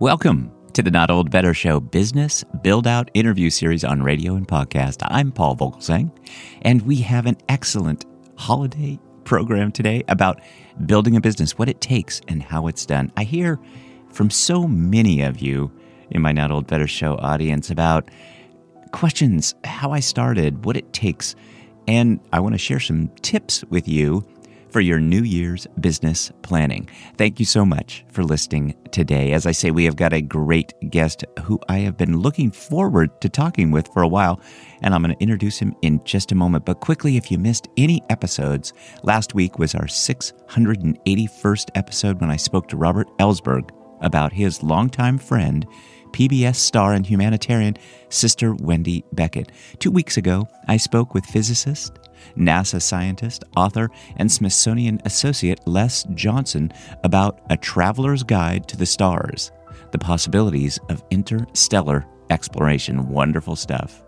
Welcome to the Not Old Better Show business build out interview series on radio and podcast. I'm Paul Vogelzang, and we have an excellent holiday program today about building a business, what it takes, and how it's done. I hear from so many of you in my Not Old Better Show audience about questions, how I started, what it takes, and I want to share some tips with you for your New Year's business planning. Thank you so much for listening today. As I say, we have got a great guest who I have been looking forward to talking with for a while, and I'm going to introduce him in just a moment. But quickly, if you missed any episodes, last week was our 681st episode when I spoke to Robert Ellsberg about his longtime friend PBS star and humanitarian Sister Wendy Beckett. Two weeks ago, I spoke with physicist, NASA scientist, author, and Smithsonian associate Les Johnson about A Traveler's Guide to the Stars, the possibilities of interstellar exploration. Wonderful stuff.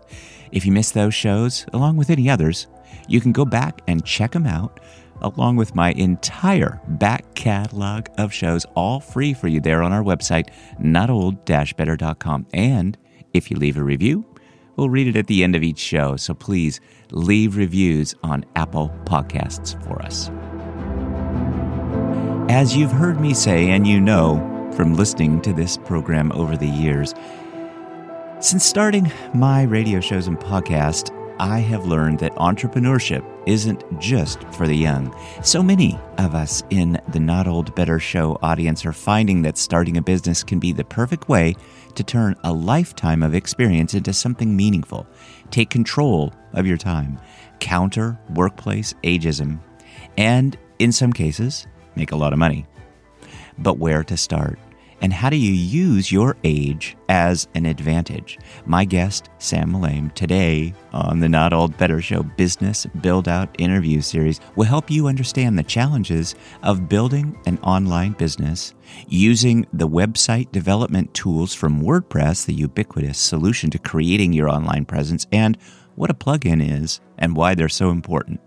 If you missed those shows, along with any others, you can go back and check them out along with my entire back catalog of shows, all free for you there on our website, notold-better.com. And if you leave a review, we'll read it at the end of each show. So please leave reviews on Apple Podcasts for us. As you've heard me say, and you know from listening to this program over the years, since starting my radio shows and podcast, I have learned that entrepreneurship isn't just for the young. So many of us in the Not Old Better Show audience are finding that starting a business can be the perfect way to turn a lifetime of experience into something meaningful. Take control of your time, counter workplace ageism, and in some cases, make a lot of money. But where to start? And how do you use your age as an advantage? My guest, Sam Mulaim, today on the Not Old Better Show Business Build Out interview series will help you understand the challenges of building an online business using the website development tools from WordPress, the ubiquitous solution to creating your online presence, and what a plugin is and why they're so important.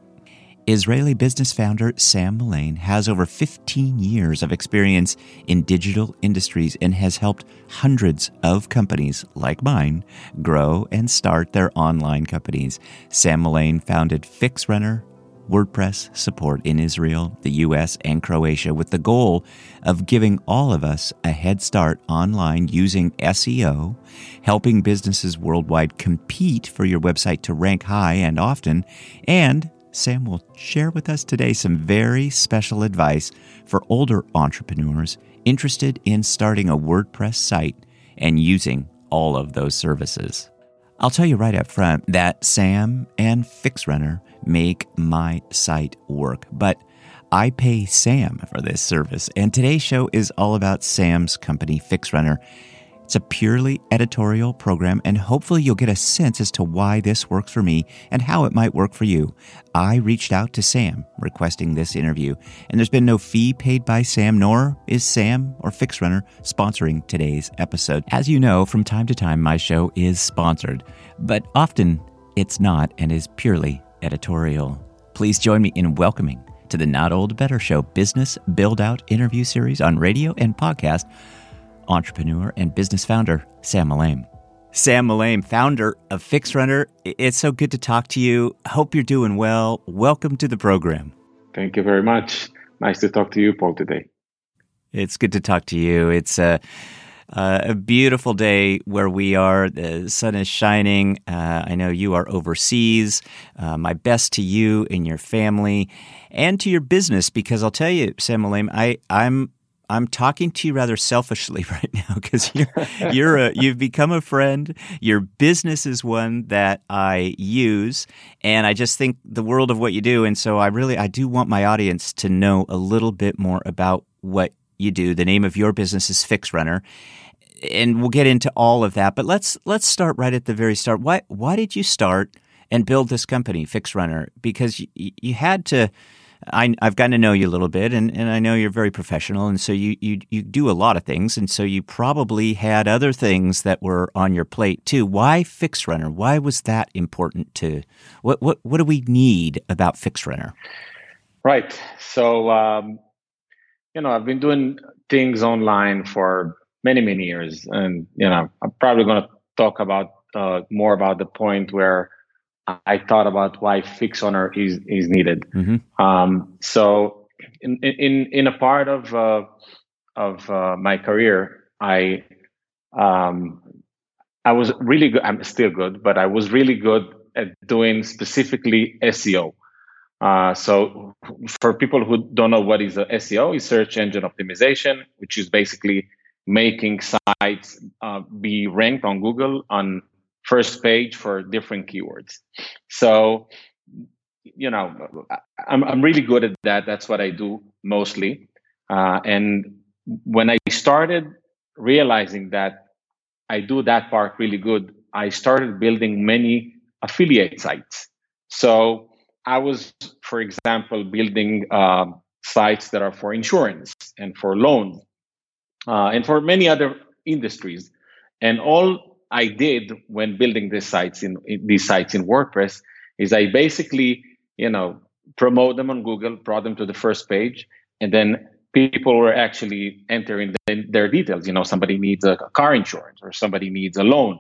Israeli business founder Sam Mulaim has over 15 years of experience in digital industries and has helped hundreds of companies like mine grow and start their online companies. Sam Mulaim founded FixRunner, WordPress support in Israel, the US, and Croatia with the goal of giving all of us a head start online using SEO, helping businesses worldwide compete for your website to rank high and often, and Sam will share with us today some very special advice for older entrepreneurs interested in starting a WordPress site and using all of those services. I'll tell you right up front that Sam and FixRunner make my site work, but I pay Sam for this service. And today's show is all about Sam's company, FixRunner it's a purely editorial program, and hopefully, you'll get a sense as to why this works for me and how it might work for you. I reached out to Sam requesting this interview, and there's been no fee paid by Sam, nor is Sam or FixRunner sponsoring today's episode. As you know, from time to time, my show is sponsored, but often it's not and is purely editorial. Please join me in welcoming to the Not Old Better Show Business Build Out interview series on radio and podcast entrepreneur and business founder, Sam Mulaim. Sam Mulaim, founder of FixRunner. It's so good to talk to you. Hope you're doing well. Welcome to the program. Thank you very much. Nice to talk to you, Paul, today. It's good to talk to you. It's a, a beautiful day where we are. The sun is shining. Uh, I know you are overseas. Uh, my best to you and your family and to your business because I'll tell you, Sam Mulaim, I, I'm I'm talking to you rather selfishly right now because you're you're a, you've become a friend. Your business is one that I use, and I just think the world of what you do. And so I really I do want my audience to know a little bit more about what you do. The name of your business is Fix Runner, and we'll get into all of that. But let's let's start right at the very start. Why why did you start and build this company, Fix Runner? Because you, you had to I, have gotten to know you a little bit, and, and I know you're very professional, and so you, you you do a lot of things, and so you probably had other things that were on your plate too. Why FixRunner? Why was that important to? What what what do we need about FixRunner? Right. So um, you know, I've been doing things online for many many years, and you know I'm probably going to talk about uh, more about the point where I thought about why FixRunner is is needed. Mm-hmm. Um, so in in in a part of uh, of uh, my career, I um, I was really good. I'm still good, but I was really good at doing specifically SEO. Uh, so for people who don't know what is a SEO, is search engine optimization, which is basically making sites uh, be ranked on Google on first page for different keywords. So, you know, I'm I'm really good at that. That's what I do mostly. Uh, and when I started realizing that I do that part really good, I started building many affiliate sites. So I was, for example, building uh, sites that are for insurance and for loans uh, and for many other industries. And all I did when building these sites in, in, these sites in WordPress is I basically, you know, promote them on Google, brought them to the first page, and then people were actually entering the, their details. You know, somebody needs a car insurance, or somebody needs a loan,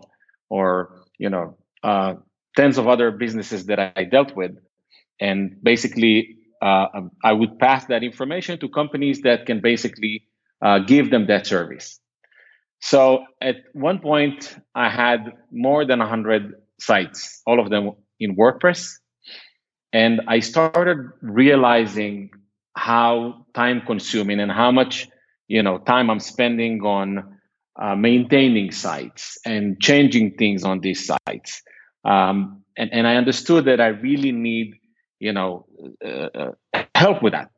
or you know, uh, tens of other businesses that I dealt with, and basically, uh, I would pass that information to companies that can basically uh, give them that service. So at one point, I had more than 100 sites, all of them in WordPress. And I started realizing how time consuming and how much you know time I'm spending on uh, maintaining sites and changing things on these sites. Um, and, and I understood that I really need you know uh, uh help with that.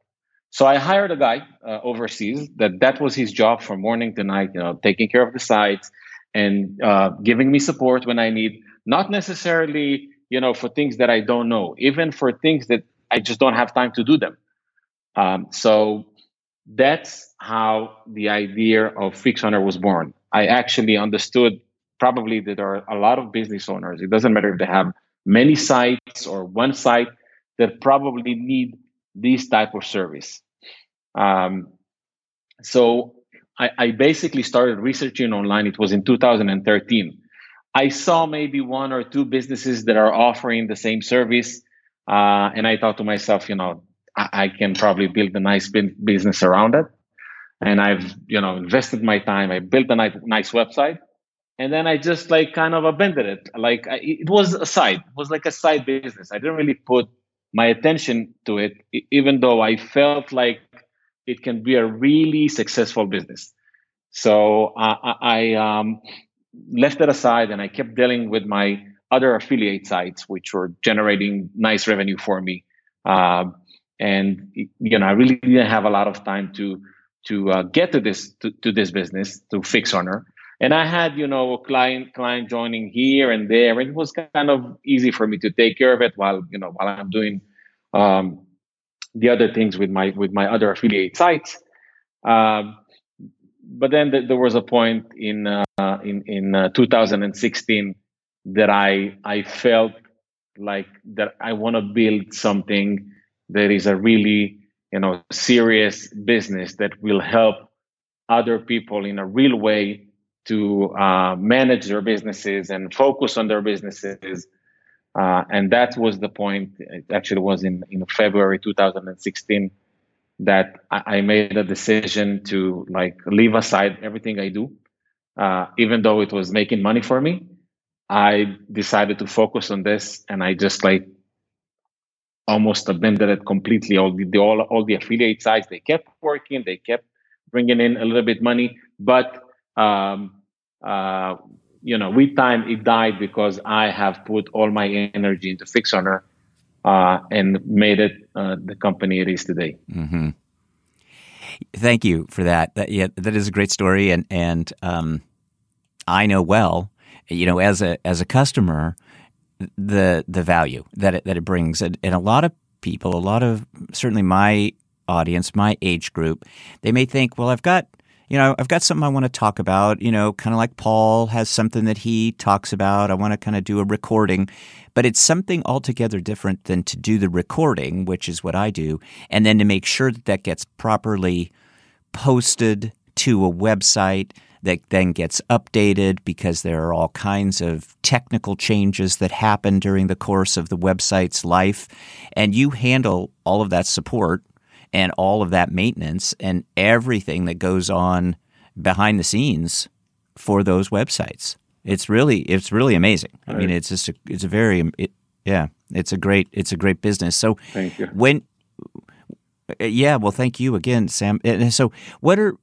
So I hired a guy uh, overseas that that was his job from morning to night, you know, taking care of the sites and uh, giving me support when I need, not necessarily, you know, for things that I don't know, even for things that I just don't have time to do them. Um, so that's how the idea of FixRunner was born. I actually understood probably that there are a lot of business owners. It doesn't matter if they have many sites or one site that probably need this type of service. Um, so I, I basically started researching online. It was in 2013. I saw maybe one or two businesses that are offering the same service. Uh, and I thought to myself, you know, I, I, can probably build a nice business around it. And I've, you know, invested my time. I built a nice, nice website. And then I just like kind of abandoned it. Like I, it was a side, it was like a side business. I didn't really put my attention to it, even though I felt like it can be a really successful business. So I, I um, left it aside and I kept dealing with my other affiliate sites, which were generating nice revenue for me. Uh, and you know, I really didn't have a lot of time to to uh, get to this to, to this business to FixRunner. And I had you know a client client joining here and there, and it was kind of easy for me to take care of it while you know while I'm doing um, the other things with my with my other affiliate sites. Um, but then th- there was a point in uh, in in uh, 2016 that I I felt like that I want to build something that is a really you know serious business that will help other people in a real way to uh, manage their businesses and focus on their businesses uh, and that was the point. It actually was in, in February 2016 that I, I made a decision to like leave aside everything I do, uh, even though it was making money for me. I decided to focus on this, and I just like almost abandoned it completely. All the, the all all the affiliate sites they kept working, they kept bringing in a little bit money, but um, uh, you know, with time it died because I have put all my energy into FixRunner uh, and made it uh, the company it is today. Mm-hmm. Thank you for that. That yeah, that is a great story, and and um, I know well, you know, as a as a customer, the the value that it, that it brings, and, and a lot of people, a lot of certainly my audience, my age group, they may think, well, I've got you know, I've got something I want to talk about, you know, kind of like Paul has something that he talks about. I want to kind of do a recording, but it's something altogether different than to do the recording, which is what I do, and then to make sure that that gets properly posted to a website that then gets updated because there are all kinds of technical changes that happen during the course of the website's life. And you handle all of that support and all of that maintenance and everything that goes on behind the scenes for those websites. It's really it's really amazing. I mean, it's just a, it's a very it, yeah, it's a great it's a great business. So thank you. When yeah, well, thank you again, Sam. And so, what are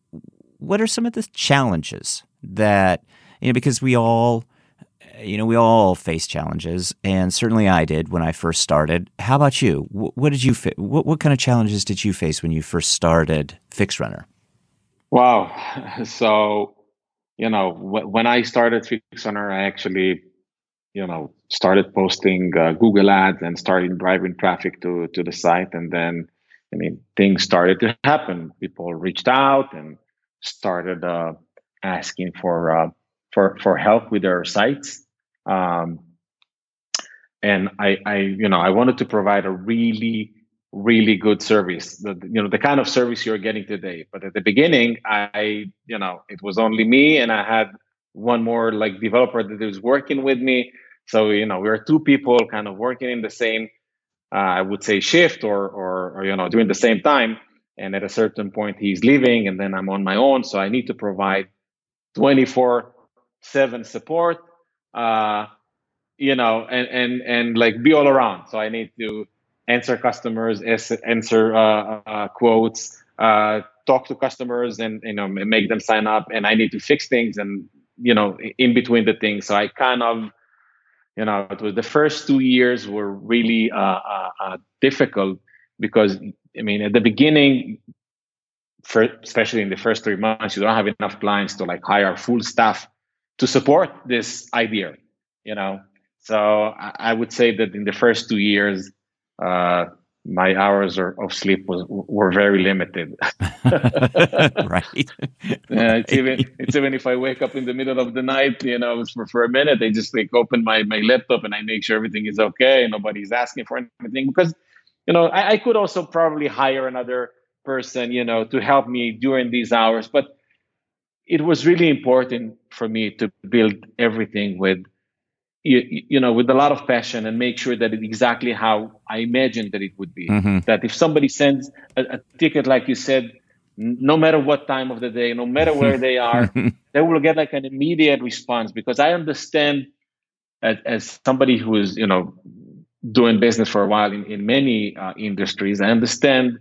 what are some of the challenges that you know because we all you know we all face challenges and certainly I did when I first started. How about you? What did you what what kind of challenges did you face when you first started FixRunner? Wow. So, you know, when I started FixRunner, I actually you know started posting uh, Google ads and starting driving traffic to to the site and then I mean things started to happen. People reached out and started uh, asking for uh, for for help with their sites. Um, and I, I, you know, I wanted to provide a really, really good service. The, you know, the kind of service you're getting today. But at the beginning, I, you know, it was only me, and I had one more like developer that was working with me. So you know, we were two people kind of working in the same, uh, I would say, shift or, or or you know, during the same time and at a certain point he's leaving and then i'm on my own so i need to provide 24 7 support uh you know and and and like be all around. So i need to answer customers answer uh, uh, quotes uh, talk to customers and you know make them sign up. And i need to fix things and you know in between the things. So i kind of you know it was the first two years were really uh, uh, uh difficult because I mean, at the beginning, for, especially in the first three months, you don't have enough clients to like hire full staff to support this idea, you know. So I, I would say that in the first two years, uh, my hours of sleep was were very limited. right. Yeah, it's even it's even if I wake up in the middle of the night, you know, for, for a minute, I just like open my my laptop and I make sure everything is okay. Nobody's asking for anything because you know, I, I could also probably hire another person, you know, to help me during these hours. But it was really important for me to build everything with you, you, know with a lot of passion and make sure that it's exactly how i imagined that it would be mm-hmm. that if somebody sends a, a, ticket like you said no matter what time of the day no matter where they are they will get like an immediate response because i understand as, as somebody who is you know doing business for a while in, in many uh, industries, I understand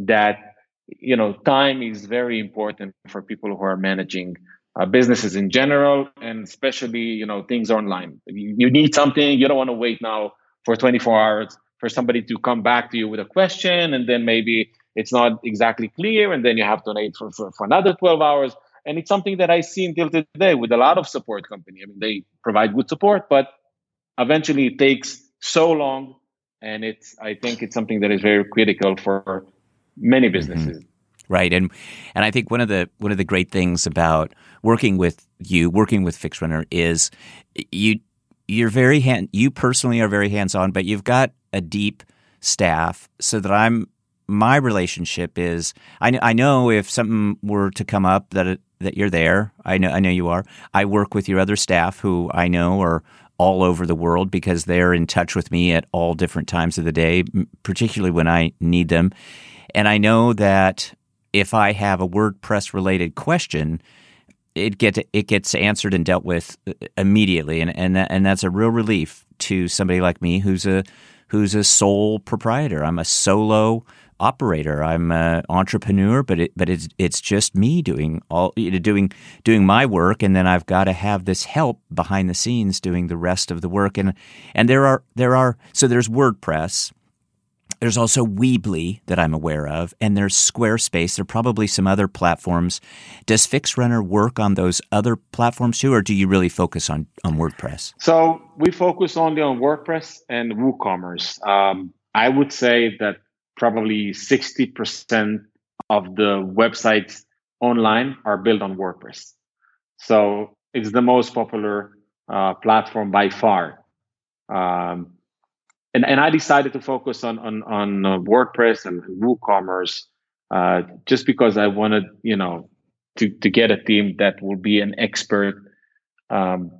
that you know time is very important for people who are managing uh, businesses in general, and especially you know things online. You, you need something, you don't want to wait now for 24 hours for somebody to come back to you with a question, and then maybe it's not exactly clear, and then you have to wait for, for, for another 12 hours. And it's something that I see until today with a lot of support company. I mean, they provide good support, but eventually it takes so long, and it's I think it's something that is very critical for many mm-hmm. businesses. Mm-hmm. Right, and and I think one of the one of the great things about working with you, working with FixRunner, is you you're very hand you personally are very hands on, but you've got a deep staff, so that I'm my relationship is I, I know if something were to come up that it, that you're there. I know I know you are. I work with your other staff who I know are all over the world because they're in touch with me at all different times of the day, particularly when I need them. And I know that if I have a WordPress related question, it get it gets answered and dealt with uh, immediately, and and and that's a real relief to somebody like me who's a who's a sole proprietor. I'm a solo operator. I'm an entrepreneur, but it, but it's it's just me doing all doing doing my work, and then I've got to have this help behind the scenes doing the rest of the work. And and there are there are so there's WordPress. There's also Weebly that I'm aware of, and there's Squarespace. There are probably some other platforms. Does FixRunner work on those other platforms too, or do you really focus on, on WordPress? So we focus only on WordPress and WooCommerce. Um, I would say that probably 60% of the websites online are built on WordPress. So it's the most popular uh, platform by far. Um, and, and I decided to focus on on, on uh, WordPress and, WooCommerce uh, just because I wanted, you know, to to get a team that will be an expert um,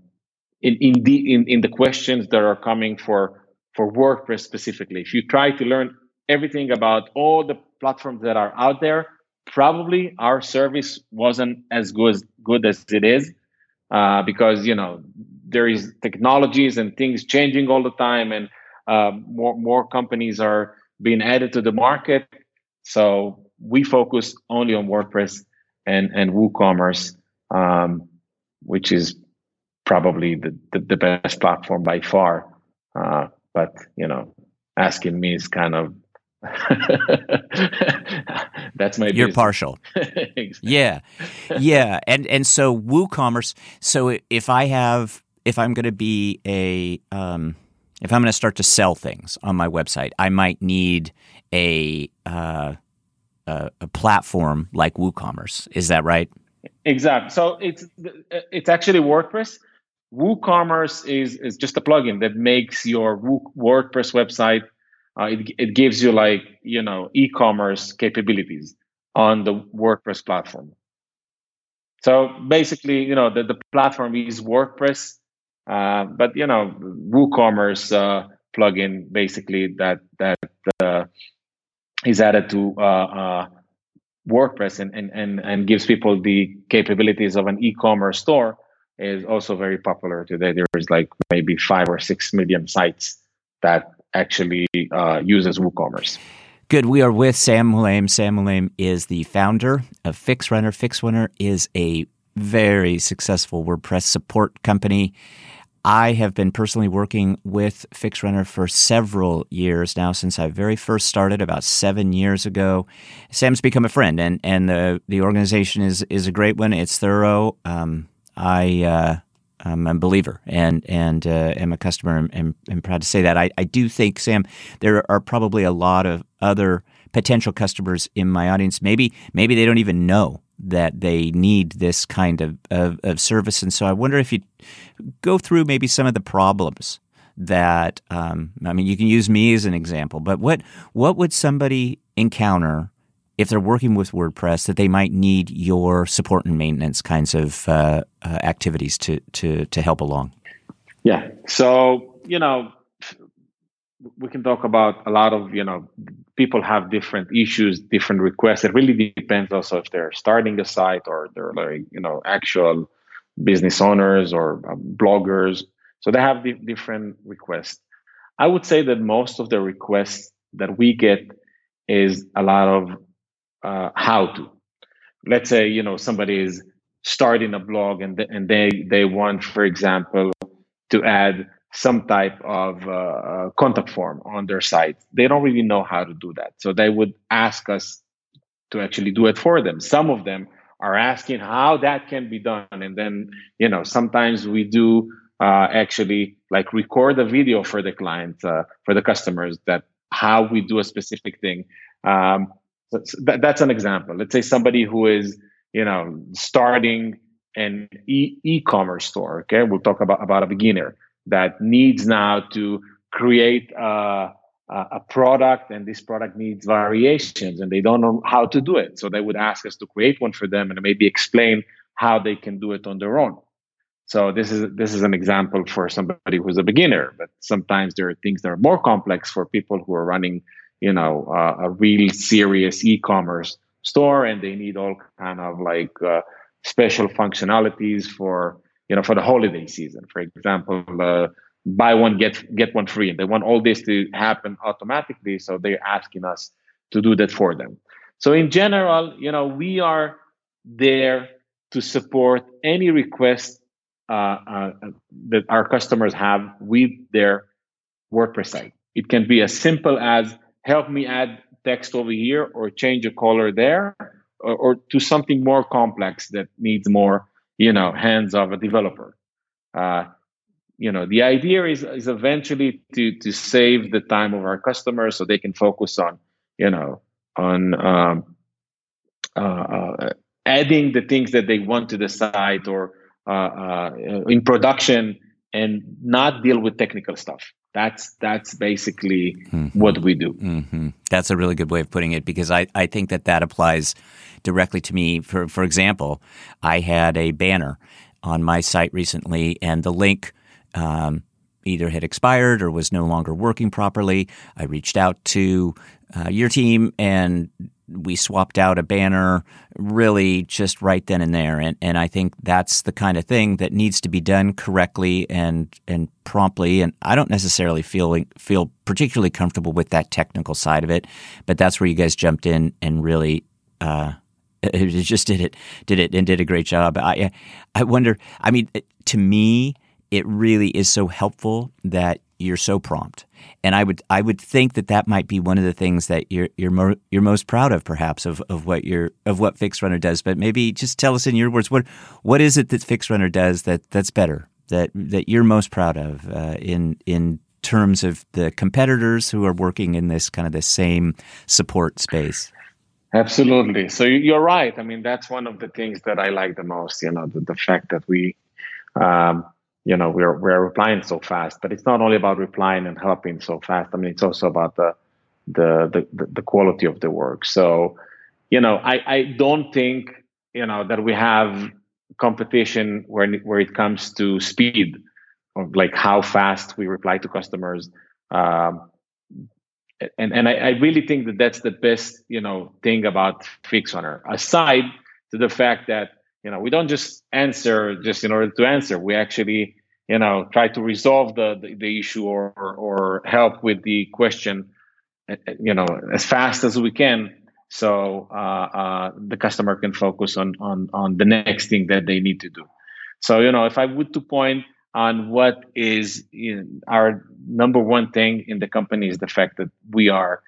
in in the in, in the questions that are coming for for WordPress specifically. If you try to learn everything about all the platforms that are out there, probably our service wasn't as good good as it is uh, because you know there is technologies and things changing all the time, and uh, more more companies are being added to the market. So we focus only on WordPress and and WooCommerce, um, which is probably the, the, the, best platform by far. Uh, but you know, asking me is kind of that's my you're business. partial exactly. yeah yeah and and so woocommerce so if i have if i'm going to be a um, if i'm going to start to sell things on my website i might need a uh, a, a platform like woocommerce. Is that right? Exactly. So it's it's actually wordpress. Woocommerce is is just a plugin that makes your wordpress website uh, it, it gives you like you know e-commerce capabilities on the wordpress platform. So basically you know the, the platform is wordpress uh, but you know woocommerce uh, plugin basically that that uh, is added to uh, uh, wordpress and, and and and gives people the capabilities of an e-commerce store is also very popular today there's like maybe five or six million sites that actually uh, uses WooCommerce. Good. We are with Sam Mulaim. Sam Mulaim is the founder of FixRunner. FixRunner is a very successful WordPress support company. I have been personally working with FixRunner for several years now, since I very first started about seven years ago. Sam's become a friend, and and the the organization is is a great one. It's thorough. Um, I uh, I'm a believer and and uh, am a customer and, and, and, proud to say that. I, I do think, Sam, there are probably a lot of other potential customers in my audience. Maybe maybe they don't even know that they need this kind of, of, of service. And so I wonder if you go through maybe some of the problems that um, I mean, you can use me as an example, but what what would somebody encounter if they're working with WordPress, that they might need your support and maintenance kinds of uh, uh, activities to to to help along. Yeah. So you know, we can talk about a lot of you know people have different issues, different requests. It really depends also if they're starting a site or they're like you know actual business owners or uh, bloggers. So they have the different requests. I would say that most of the requests that we get is a lot of uh, how to. Let's say you know somebody is starting a blog and th- and they they want, for example, to add some type of uh, uh, contact form on their site. They don't really know how to do that, so they would ask us to actually do it for them. Some of them are asking how that can be done, and then you know sometimes we do uh, actually like record a video for the client uh, for the customers that how we do a specific thing. Um, so that, that's an example. Let's say somebody who is, you know, starting an e- e-commerce store. Okay, we'll talk about about a beginner that needs now to create a, a product, and this product needs variations, and they don't know how to do it. So they would ask us to create one for them, and maybe explain how they can do it on their own. So this is this is an example for somebody who's a beginner, but sometimes there are things that are more complex for people who are running you know uh, a real serious e-commerce store and they need all kind of like uh, special functionalities for you know for the holiday season for example uh, buy one get get one free and they want all this to happen automatically so they're asking us to do that for them. So in general you know we are there to support any request uh, uh, that our customers have with their wordpress site. It can be as simple as help me add text over here or change a color there or, or to something more complex that needs more you know hands of a developer. Uh, you know the idea is is eventually to to save the time of our customers so they can focus on you know on um, uh, uh, adding the things that they want to the site or uh, uh, in production and not deal with technical stuff That's that's basically mm-hmm. what we do. Mm-hmm. That's a really good way of putting it because I, I think that that applies directly to me. For for example, I had a banner on my site recently, and the link. Um, either had expired or was no longer working properly. I reached out to uh, your team and we swapped out a banner really just right then and there. And, and I think that's the kind of thing that needs to be done correctly and, and promptly. And I don't necessarily feel, feel particularly comfortable with that technical side of it, but that's where you guys jumped in and really, uh, it just did it, did it, and did a great job. I, I wonder. I mean, to me, it really is so helpful that you're so prompt. And I would I would think that that might be one of the things that you're you're you're most proud of, perhaps, of, of what your of what FixRunner does. But maybe just tell us in your words what what is it that FixRunner does that that's better that that you're most proud of uh, in in terms of the competitors who are working in this kind of the same support space. Absolutely. So you're right. I mean, that's one of the things that I like the most. You know, the, the fact that we um, you know we're we're replying so fast but it's not only about replying and helping so fast. I mean it's also about the the the, the quality of the work. So you know i i don't think you know that we have competition where where it comes to speed or like how fast we reply to customers. Um, and and I, I really think that that's the best you know thing about FixRunner aside to the fact that you know we don't just answer just in order to answer. We actually you know try to resolve the the, the issue or, or help with the question eh, eh, you know as fast as we can. So uh, uh, the customer can focus on on on the next thing that they need to do. So you know if i would to point on what is you know, our number one thing in the company is the fact that we are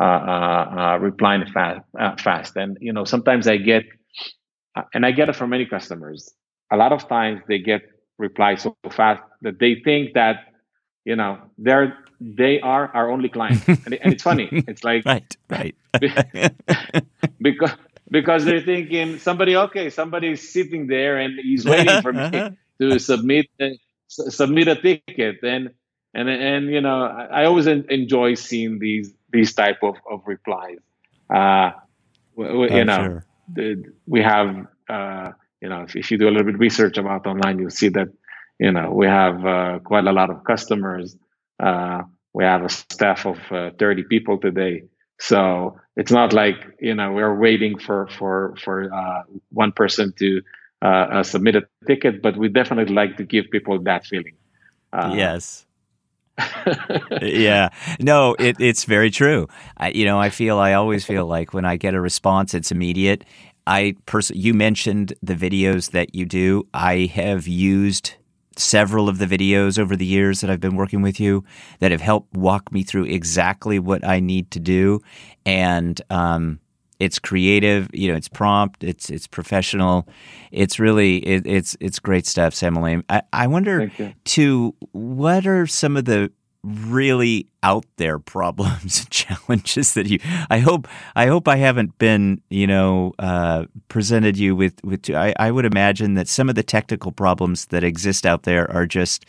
uh, uh, uh replying fast, uh, fast. And you know sometimes i get and I get it from many customers. A lot of times they get replies so fast that they think that you know they're they are our only client, and, and it's funny. It's like right, right, because because they're thinking somebody okay, somebody's sitting there and he's waiting for me to submit uh, submit a ticket, and and and you know I, I always enjoy seeing these these type of of replies. Uh, you oh, know. Sure we have uh, you know if, if, you do a little bit of research about online you'll see that you know we have uh, quite a lot of customers. Uh, we have a staff of uh, 30 people today. So it's not like you know we're waiting for for for uh, one person to uh, submit a ticket but we definitely like to give people that feeling. Yes yeah, no, it, it's very true. I, you know, I feel I always feel like when I get a response, it's immediate. I pers- you mentioned the videos that you do. I have used several of the videos over the years that I've been working with you that have helped walk me through exactly what I need to do, and um, it's creative. You know, it's prompt. It's it's professional. It's really it, it's it's great stuff, Samuel. I, I wonder too. What are some of the really out there problems and challenges that you I hope I hope I haven't been you know uh, presented you with with I, I would imagine that some of the technical problems that exist out there are just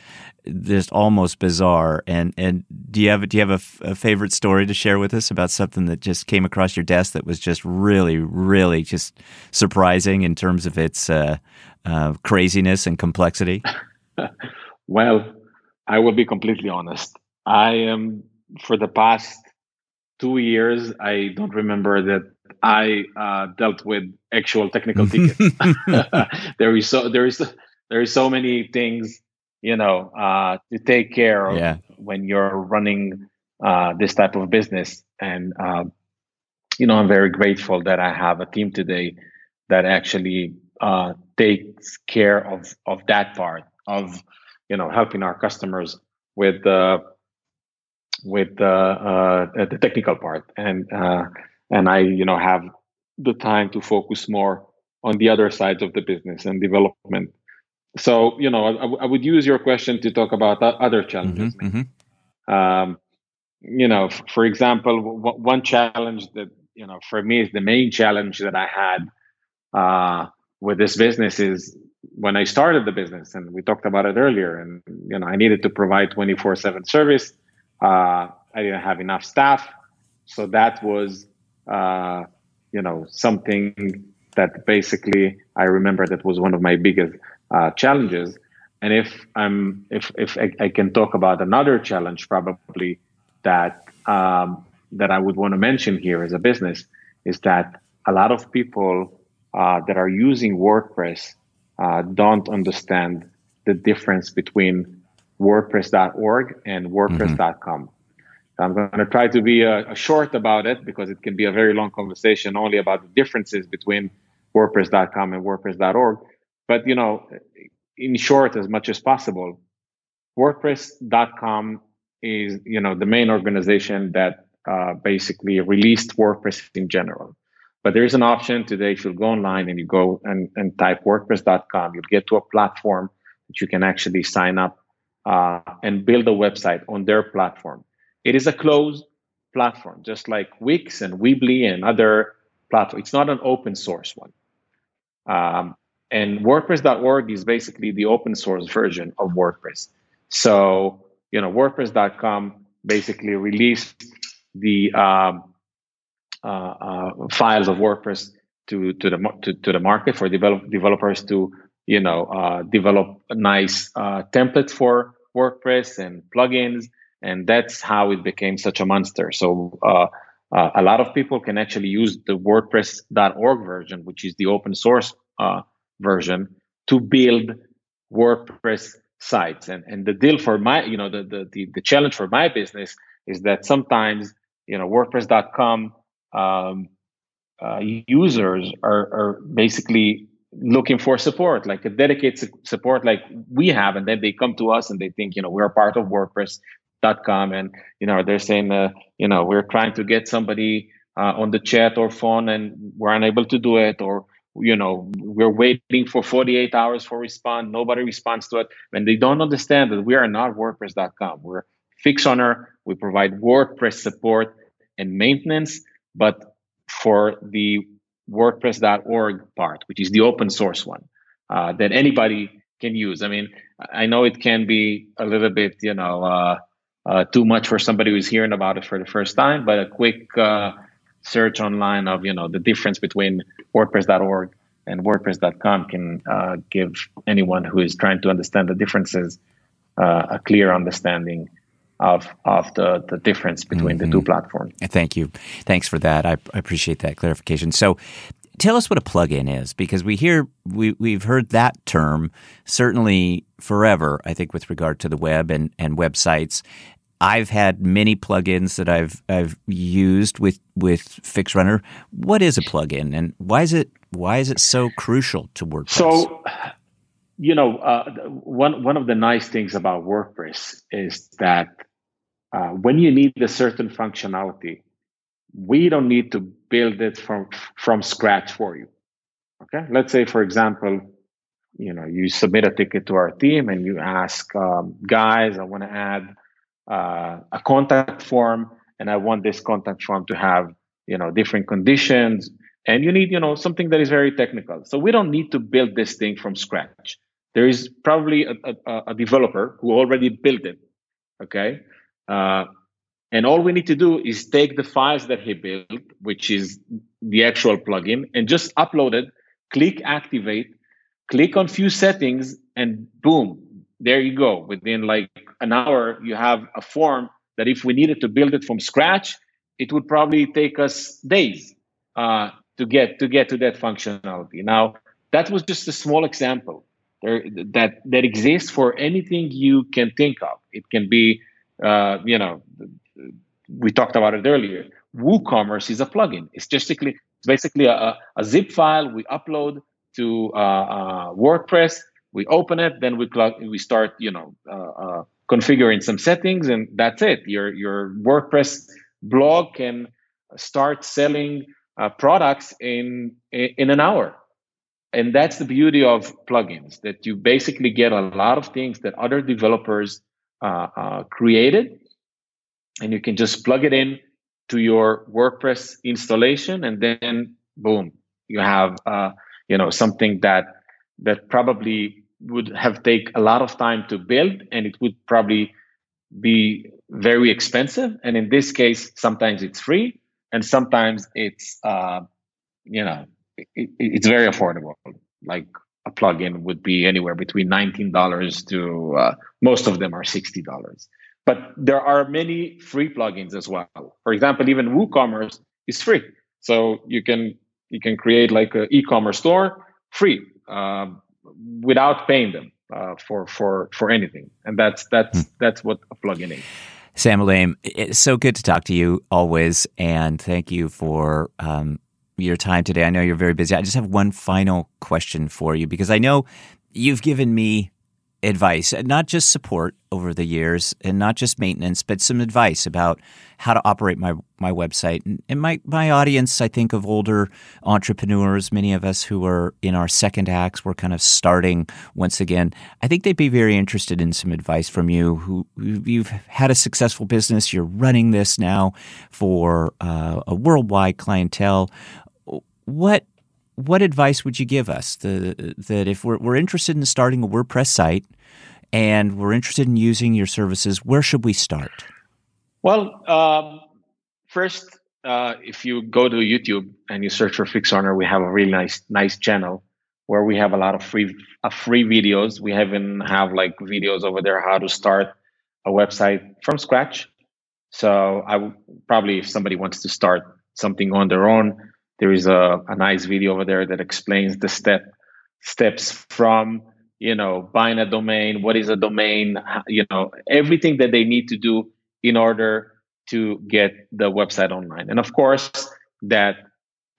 just almost bizarre. And and do you have do you have a, a favorite story to share with us about something that just came across your desk that was just really really just surprising in terms of its uh, uh, craziness and complexity? Well I will be completely honest I am for the past two years. I don't remember that I uh, dealt with actual technical tickets. there is so there is there is so many things you know uh, to take care of yeah. when you're running uh, this type of business, and uh, you know I'm very grateful that I have a team today that actually uh, takes care of of that part of you know helping our customers with the with uh, uh, the technical part, and uh, and I you know have the time to focus more on the other sides of the business and development. So you know, I, I would use your question to talk about other challenges. Mm-hmm, mm-hmm. Um, you know, for example, w- one challenge that you know for me is the main challenge that I had uh, with this business is when I started the business, and we talked about it earlier, and you know, I needed to provide 24/7 service. Uh, I didn't have enough staff, so that was, uh, you know, something that basically I remember that was one of my biggest uh, challenges. And if I'm, if if I, I, can talk about another challenge, probably that um, that I would want to mention here as a business is that a lot of people uh, that are using WordPress uh, don't understand the difference between WordPress.org and WordPress.com. Mm-hmm. I'm going to try to be a, uh, short about it because it can be a very long conversation only about the differences between WordPress.com and WordPress.org. But you know, in short, as much as possible, WordPress.com is you know the main organization that uh, basically released WordPress in general. But there is an option today. If you go online and you go and, and type WordPress.com, you'll get to a platform that you can actually sign up uh, and build a website on their platform. It is a closed platform, just like Wix and Weebly and other platforms. It's not an open source one. Um, and WordPress.org is basically the open source version of WordPress. So, you know, WordPress.com basically released the um, uh, uh, files of WordPress to to the to, to the market for develop, developers to you know uh, develop nice templates for WordPress and plugins, and that's how it became such a monster. So uh, a lot of people can actually use the WordPress.org version, which is the open source uh, version, to build WordPress sites. And and the deal for my, you know, the the the, the challenge for my business is that sometimes you know WordPress.com um, uh, users are, are basically looking for support, like a dedicated support like we have, and then they come to us and they think, you know, we're part of WordPress.com, and you know, they're saying, uh, you know, we're trying to get somebody uh, on the chat or phone, and we're unable to do it, or you know, we're waiting for 48 hours for respond. Nobody responds to it, and they don't understand that we are not WordPress.com. We're FixRunner. We provide WordPress support and maintenance but for the WordPress.org part, which is the open source one uh, that anybody can use. I mean, I know it can be a little bit, you know, uh, uh, too much for somebody who's hearing about it for the first time, but a quick uh, search online of, you know, the difference between WordPress.org and WordPress.com can uh, give anyone who is trying to understand the differences uh, a clear understanding of of the the difference between mm-hmm. the two mm-hmm. platforms. Thank you. Thanks for that. I, I, appreciate that clarification. So tell us what a plugin is because we hear we we've heard that term certainly forever, I think with regard to the web and and websites. I've had many plugins that I've I've used with with FixRunner. What is a plugin and why is it why is it so crucial to WordPress? So you know, uh, one one of the nice things about WordPress is that uh, when you need a certain functionality, we don't need to build it from from scratch for you. Okay, let's say for example, you know, you submit a ticket to our team and you ask, um, guys, I want to add uh, a contact form, and I want this contact form to have you know different conditions, and you need you know something that is very technical. So we don't need to build this thing from scratch there is probably a, a, a developer who already built it. Okay. Uh, and all we need to do is take the files that he built, which is the actual plugin, and just upload it, click activate, click on few settings, and boom, there you go. Within like an hour, you have a form that if we needed to build it from scratch, it would probably take us days uh, to get to get to that functionality. Now, that was just a small example there, that that exists for anything you can think of. It can be, uh, you know, we talked about it earlier. WooCommerce is a plugin. It's just basically, it's basically a, a zip file we upload to uh, uh, WordPress. We open it, then we we start, you know, uh, uh, configuring some settings, and that's it. Your your WordPress blog can start selling uh, products in in an hour and that's the beauty of plugins that you basically get a lot of things that other developers uh, uh, created. And you can just plug it in to your wordpress installation and then boom you have uh, you know something that that probably would have take a lot of time to build and it would probably be very expensive. And in this case sometimes it's free and sometimes it's uh, you know it, it's very affordable. Like a plugin would be anywhere between $19 to uh, most of them are $60 but there are many free plugins as well. For example even woocommerce is free. So you can you can create like an e-commerce store free uh, without paying them uh, for for for anything. And that's that's hmm. that's what a plugin is. Sam Mulaim, it's so good to talk to you always and thank you for um, your time today. I know you're very busy. I just have one final question for you because I know you've given me advice, not just support over the years and not just maintenance, but some advice about how to operate my, my website. And my, my audience, I think of older entrepreneurs, many of us who are in our second acts, we're kind of starting once again. I think they'd be very interested in some advice from you who you've had a successful business. You're running this now for uh, a worldwide clientele what what advice would you give us the, that if we're, we're interested in starting a WordPress site and we're interested in using your services, where should we start? Well, um, first, uh, if you go to YouTube and you search for FixRunner, we have a really nice nice channel where we have a lot of free uh, free videos. We even have like videos over there how to start a website from scratch. So I would probably if somebody wants to start something on their own, there is a, a nice video over there that explains the step steps from you know buying a domain what is a domain you know everything that they need to do in order to get the website online. And of course that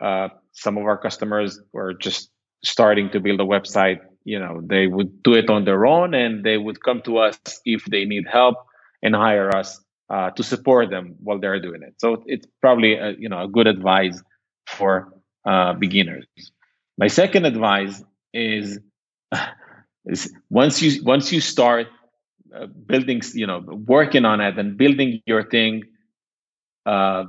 uh, some of our customers were just starting to build a website you know they would do it on their own and they would come to us if they need help and hire us uh, to support them while they're doing it. So it's probably a, you know a good advice for uh, beginners. My second advice is is once you once you start uh, building, you know, working on it and building your thing, uh,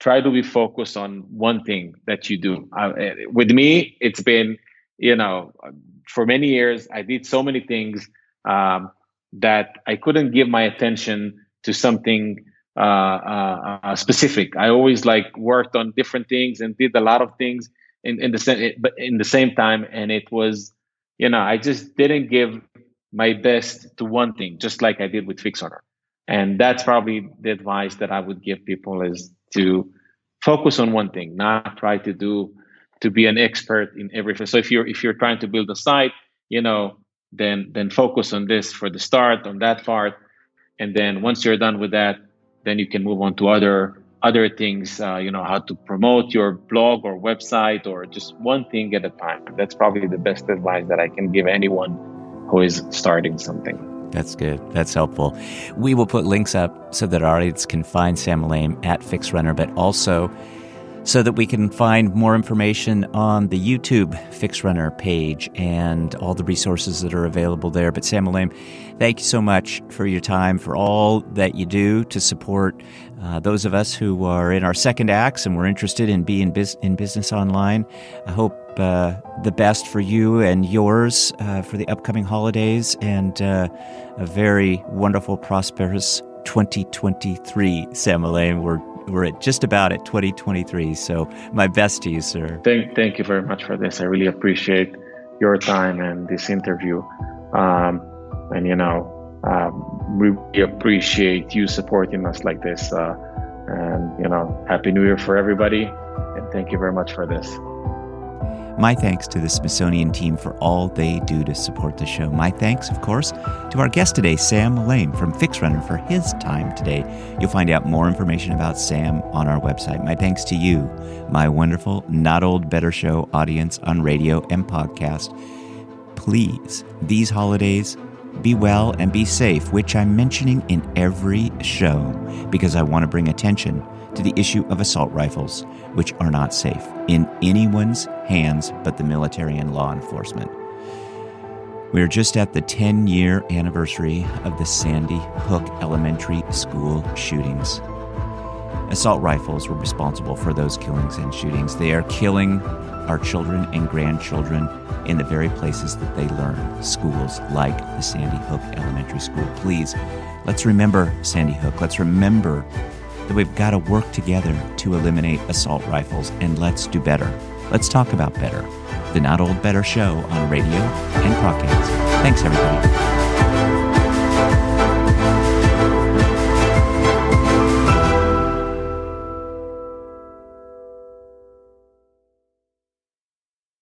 try to be focused on one thing that you do. Uh, with me, it's been, you know, for many years I did so many things um, that I couldn't give my attention to something uh, uh, uh, specific. I always like worked on different things and did a lot of things in, in the same, but in the same time, and it was, you know, I just didn't give my best to one thing, just like I did with FixRunner. And that's probably the advice that I would give people is to focus on one thing, not try to do to be an expert in everything. So if you're if you're trying to build a site, you know, then then focus on this for the start, on that part, and then once you're done with that, then you can move on to other other things uh, you know how to promote your blog or website or just one thing at a time that's probably the best advice that i can give anyone who is starting something that's good. That's helpful. We will put links up so that our audience can find Sam Mulaim at FixRunner, but also so that we can find more information on the YouTube FixRunner page and all the resources that are available there. But Sam Mulaim, thank you so much for your time, for all that you do to support uh, those of us who are in our second acts and we're interested in being in business online. I hope uh, the best for you and yours uh, for the upcoming holidays and uh, a very wonderful, prosperous 2023, Sam Mulaim. We're we're at just about at 2023. So my best to you, sir. Thank, thank you very much for this. I really appreciate your time and this interview. Um, and, you know, um, we appreciate you supporting us like this. Uh, and, you know, Happy New Year for everybody. And thank you very much for this. My thanks to the Smithsonian team for all they do to support the show. My thanks, of course, to our guest today, Sam Lane from FixRunner, for his time today. You'll find out more information about Sam on our website. My thanks to you, my wonderful Not Old Better Show audience on radio and podcast. Please, these holidays, be well and be safe, which I'm mentioning in every show because I want to bring attention to the issue of assault rifles, which are not safe in anyone's hands but the military and law enforcement. We are just at the 10 year anniversary of the Sandy Hook Elementary School shootings. Assault rifles were responsible for those killings and shootings. They are killing our children and grandchildren in the very places that they learn, schools like the Sandy Hook Elementary School. Please, let's remember Sandy Hook. Let's remember that we've got to work together to eliminate assault rifles, and let's do better. Let's talk about better. The Not Old Better Show on radio and podcast. Thanks, everybody.